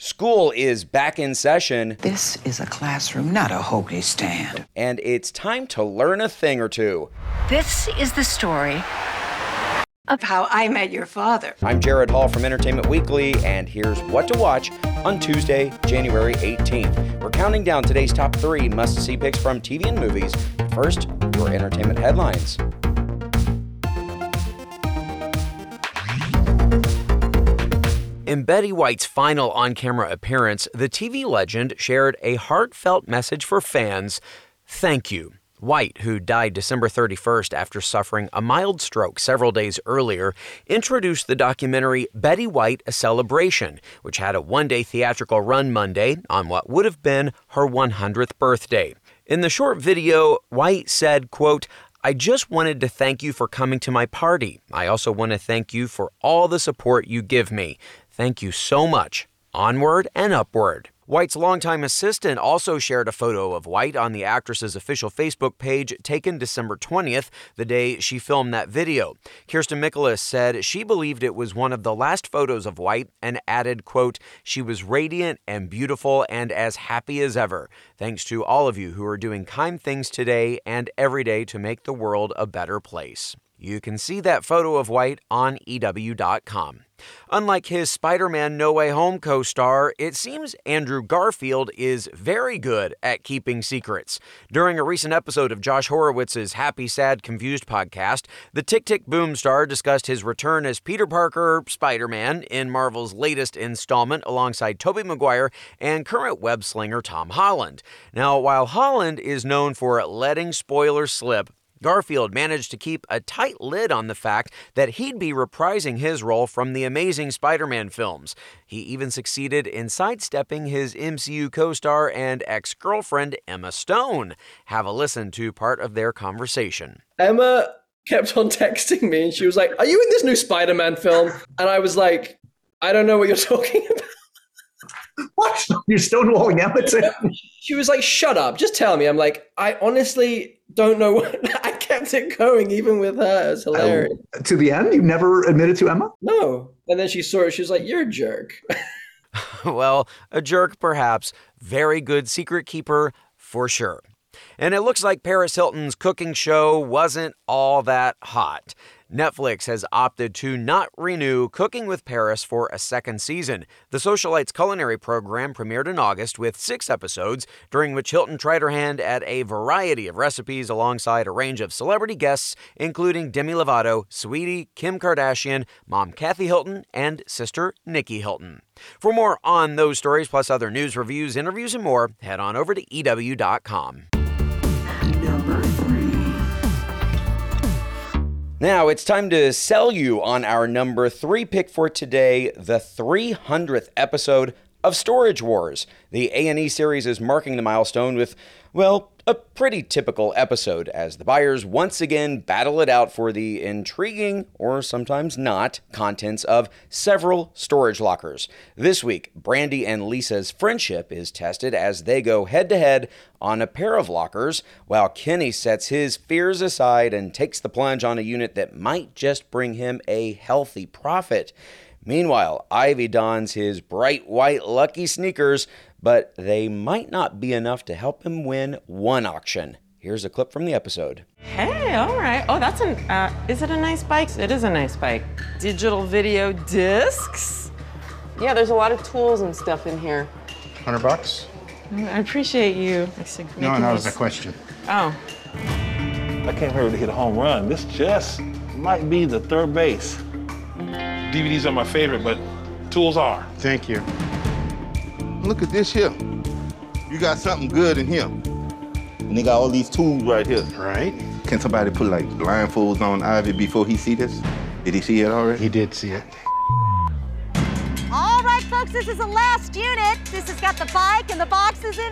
School is back in session. This is a classroom, not a hoagie stand. And it's time to learn a thing or two. This is the story of how I met your father. I'm Jared Hall from Entertainment Weekly, and here's what to watch on Tuesday, January 18th. We're counting down today's top three must see picks from TV and movies. First, your entertainment headlines. In Betty White's final on camera appearance, the TV legend shared a heartfelt message for fans Thank you. White, who died December 31st after suffering a mild stroke several days earlier, introduced the documentary Betty White A Celebration, which had a one day theatrical run Monday on what would have been her 100th birthday. In the short video, White said, quote, I just wanted to thank you for coming to my party. I also want to thank you for all the support you give me. Thank you so much. Onward and upward. White's longtime assistant also shared a photo of White on the actress's official Facebook page taken December 20th, the day she filmed that video. Kirsten Michalus said she believed it was one of the last photos of White and added, quote, she was radiant and beautiful and as happy as ever. Thanks to all of you who are doing kind things today and every day to make the world a better place. You can see that photo of White on EW.com. Unlike his Spider Man No Way Home co star, it seems Andrew Garfield is very good at keeping secrets. During a recent episode of Josh Horowitz's Happy, Sad, Confused podcast, the Tick Tick Boom star discussed his return as Peter Parker Spider Man in Marvel's latest installment alongside Tobey Maguire and current web slinger Tom Holland. Now, while Holland is known for letting spoilers slip, Garfield managed to keep a tight lid on the fact that he'd be reprising his role from the amazing Spider Man films. He even succeeded in sidestepping his MCU co star and ex girlfriend, Emma Stone. Have a listen to part of their conversation. Emma kept on texting me and she was like, Are you in this new Spider Man film? And I was like, I don't know what you're talking about. What? You're stonewalling Emma? She was like, "Shut up! Just tell me." I'm like, I honestly don't know. What... I kept it going even with her. It's hilarious. Um, to the end, you never admitted to Emma? No. And then she saw it. She was like, "You're a jerk." well, a jerk, perhaps. Very good secret keeper, for sure. And it looks like Paris Hilton's cooking show wasn't all that hot. Netflix has opted to not renew Cooking with Paris for a second season. The Socialites culinary program premiered in August with six episodes, during which Hilton tried her hand at a variety of recipes alongside a range of celebrity guests, including Demi Lovato, Saweetie, Kim Kardashian, mom Kathy Hilton, and sister Nikki Hilton. For more on those stories, plus other news, reviews, interviews, and more, head on over to EW.com. Now it's time to sell you on our number three pick for today, the 300th episode of Storage Wars. The A&E series is marking the milestone with, well, a pretty typical episode as the buyers once again battle it out for the intriguing, or sometimes not, contents of several storage lockers. This week, Brandy and Lisa's friendship is tested as they go head to head on a pair of lockers, while Kenny sets his fears aside and takes the plunge on a unit that might just bring him a healthy profit. Meanwhile, Ivy dons his bright white lucky sneakers but they might not be enough to help him win one auction. Here's a clip from the episode. Hey, all right. Oh, that's an. Uh, is it a nice bike? It is a nice bike. Digital video discs. Yeah, there's a lot of tools and stuff in here. Hundred bucks. I appreciate you. No, no, was a question. Oh. I came here to hit a home run. This just might be the third base. DVDs are my favorite, but tools are. Thank you. Look at this here. You got something good in here. And they got all these tools right here. Right. Can somebody put like blindfolds on Ivy before he see this? Did he see it already? He did see it All right, folks, this is the last unit. This has got the bike and the boxes in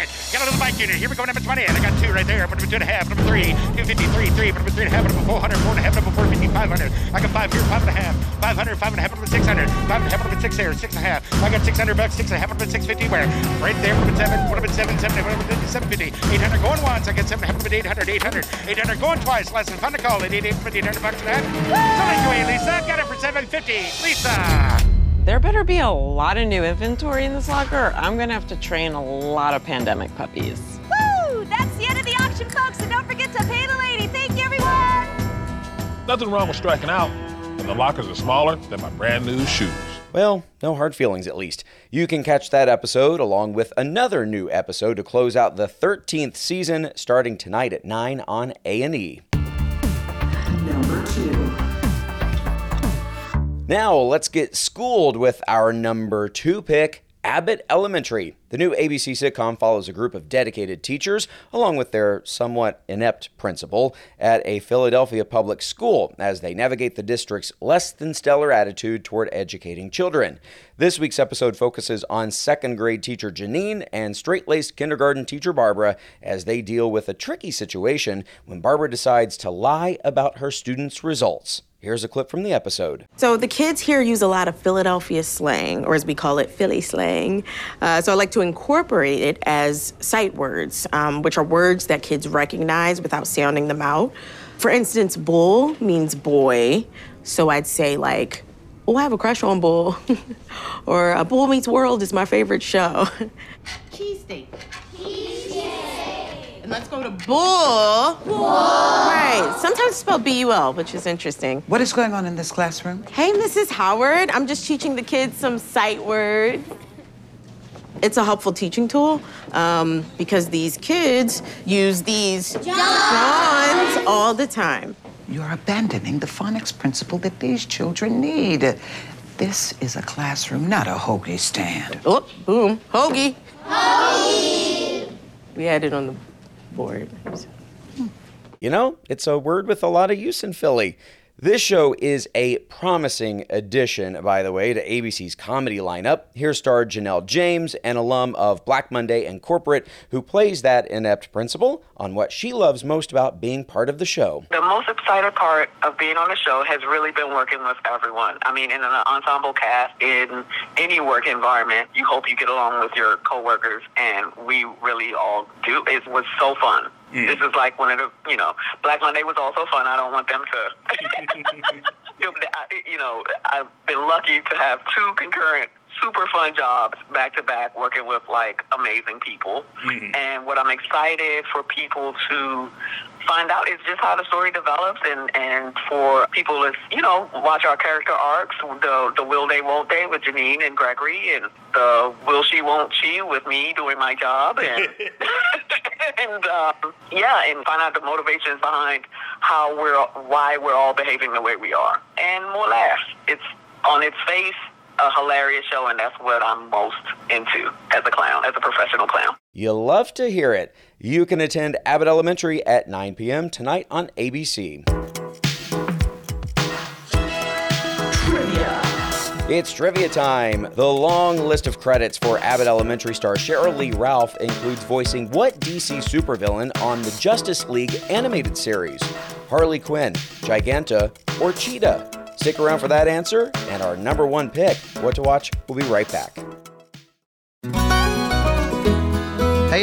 right, got a little bike unit. Here we go, number 20. And I got two right there. Number two and a half, number three, 253, three, number three and a half, number 400, four and a half, number 450, 500. I got five here, five and a half, 500, five and a half, number 600, five and a half, number six there, six and a half. I got 600 bucks, six and a half, number 650 where? Right there, number seven, number seven, seven, number 750, 800 going once. I got seven and a half, number 800, 800, 800 going twice. Less than fun to call it, 800 bucks a half. So thank you, Lisa. Got it for 750. Lisa. There better be a lot of new inventory in this locker, or I'm gonna have to train a lot of pandemic puppies. Woo! That's the end of the auction, folks, and don't forget to pay the lady. Thank you, everyone! Nothing wrong with striking out, and the lockers are smaller than my brand new shoes. Well, no hard feelings at least. You can catch that episode along with another new episode to close out the 13th season starting tonight at 9 on A&E. Number two. Now, let's get schooled with our number 2 pick, Abbott Elementary. The new ABC sitcom follows a group of dedicated teachers, along with their somewhat inept principal, at a Philadelphia public school as they navigate the district's less than stellar attitude toward educating children. This week's episode focuses on second grade teacher Janine and straight laced kindergarten teacher Barbara as they deal with a tricky situation when Barbara decides to lie about her students' results. Here's a clip from the episode. So the kids here use a lot of Philadelphia slang, or as we call it, Philly slang. Uh, so I like to incorporate it as sight words, um, which are words that kids recognize without sounding them out. For instance, bull means boy. So I'd say like, oh, I have a crush on Bull. or a Bull Meets World is my favorite show. Cheesesteak. And let's go to bull. Bull. Right. Sometimes spelled B-U-L, which is interesting. What is going on in this classroom? Hey, Mrs. Howard. I'm just teaching the kids some sight words. It's a helpful teaching tool um, because these kids use these Johns all the time. You're abandoning the phonics principle that these children need. This is a classroom, not a hoagie stand. Oh, boom. Hoagie. Hoagie. We had it on the board. Hmm. You know, it's a word with a lot of use in Philly. This show is a promising addition, by the way, to ABC's comedy lineup. Here star Janelle James, an alum of Black Monday and Corporate, who plays that inept principal on what she loves most about being part of the show. The most excited part of being on the show has really been working with everyone. I mean, in an ensemble cast, in any work environment, you hope you get along with your coworkers, and we really all do. It was so fun. This is like one of the, you know, Black Monday was also fun. I don't want them to, you know, I've been lucky to have two concurrent super fun jobs back to back working with like amazing people. Mm-hmm. And what I'm excited for people to find out is just how the story develops and, and for people to, you know, watch our character arcs, the the will they won't they with Janine and Gregory and the will she won't she with me doing my job and and uh, yeah, and find out the motivations behind how we're why we're all behaving the way we are. And more laughs. It's on its face a hilarious show, and that's what I'm most into as a clown, as a professional clown. You love to hear it. You can attend Abbott Elementary at 9 p.m. tonight on ABC. It's trivia time. The long list of credits for Abbott Elementary star Cheryl Lee Ralph includes voicing what DC supervillain on the Justice League animated series? Harley Quinn, Giganta, or Cheetah? Stick around for that answer and our number one pick. What to watch? We'll be right back.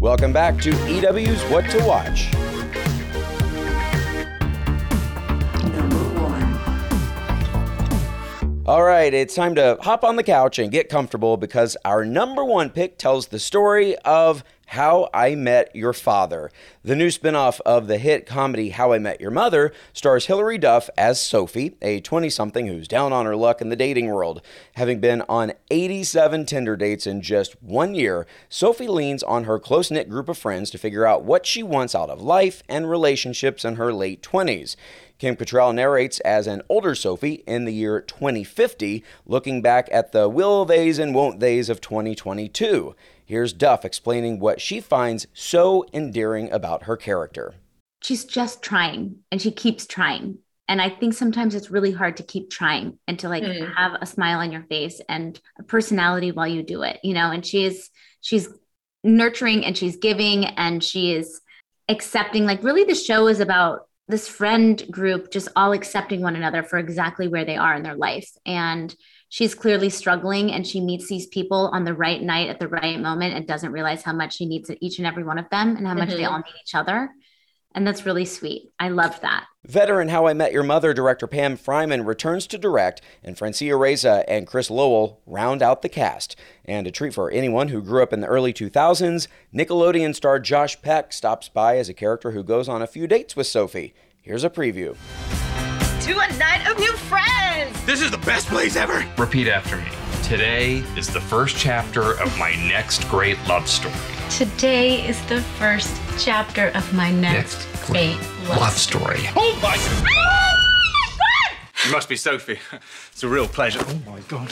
Welcome back to EW's What to Watch. All right, it's time to hop on the couch and get comfortable because our number one pick tells the story of How I Met Your Father. The new spinoff of the hit comedy How I Met Your Mother stars Hilary Duff as Sophie, a 20 something who's down on her luck in the dating world. Having been on 87 Tinder dates in just one year, Sophie leans on her close knit group of friends to figure out what she wants out of life and relationships in her late 20s. Kim Cattrall narrates as an older Sophie in the year 2050, looking back at the will theys and won't theys of 2022. Here's Duff explaining what she finds so endearing about her character. She's just trying and she keeps trying. And I think sometimes it's really hard to keep trying and to like Mm. have a smile on your face and a personality while you do it, you know, and she is she's nurturing and she's giving and she is accepting like really the show is about this friend group just all accepting one another for exactly where they are in their life and she's clearly struggling and she meets these people on the right night at the right moment and doesn't realize how much she needs each and every one of them and how much they Mhm. all need each other and that's really sweet i love that Veteran How I Met Your Mother director Pam Fryman returns to direct, and Francia Raisa and Chris Lowell round out the cast. And a treat for anyone who grew up in the early 2000s, Nickelodeon star Josh Peck stops by as a character who goes on a few dates with Sophie. Here's a preview. To a night of new friends! This is the best place ever. Repeat after me. Today is the first chapter of my next great love story. Today is the first chapter of my next great Love story. Oh my god! Ah, you must be Sophie. It's a real pleasure. Oh my god.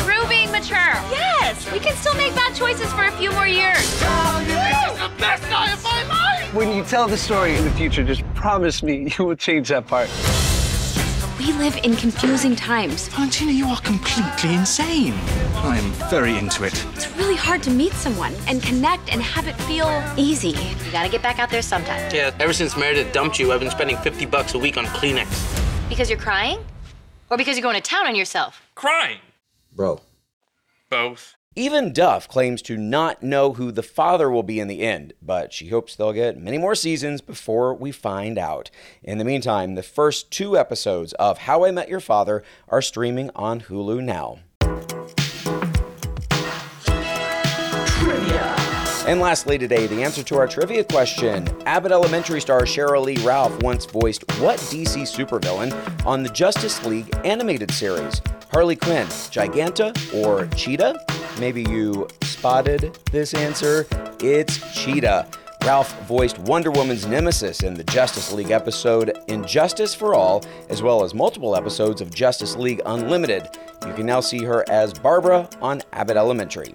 Screw being mature. Yes, we can still make bad choices for a few more years. This is the best night of my life! When you tell the story in the future, just promise me you will change that part. We live in confusing times. Valentina, you are completely insane. I am very into it. It's really hard to meet someone and connect and have it feel easy. You gotta get back out there sometime. Yeah, ever since Meredith dumped you, I've been spending 50 bucks a week on Kleenex. Because you're crying? Or because you're going to town on yourself? Crying. Bro. Both. Even Duff claims to not know who the father will be in the end, but she hopes they'll get many more seasons before we find out. In the meantime, the first two episodes of How I Met Your Father are streaming on Hulu now. Trivia. And lastly today, the answer to our trivia question. Abbott Elementary star Cheryl Lee Ralph once voiced what DC supervillain on the Justice League animated series? Harley Quinn, Giganta, or Cheetah? Maybe you spotted this answer. It's Cheetah. Ralph voiced Wonder Woman's nemesis in the Justice League episode Injustice for All, as well as multiple episodes of Justice League Unlimited. You can now see her as Barbara on Abbott Elementary.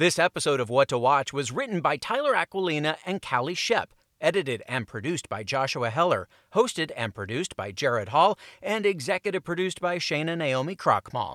This episode of What to Watch was written by Tyler Aquilina and Callie Shep, edited and produced by Joshua Heller, hosted and produced by Jared Hall, and executive produced by Shayna Naomi Krochmal.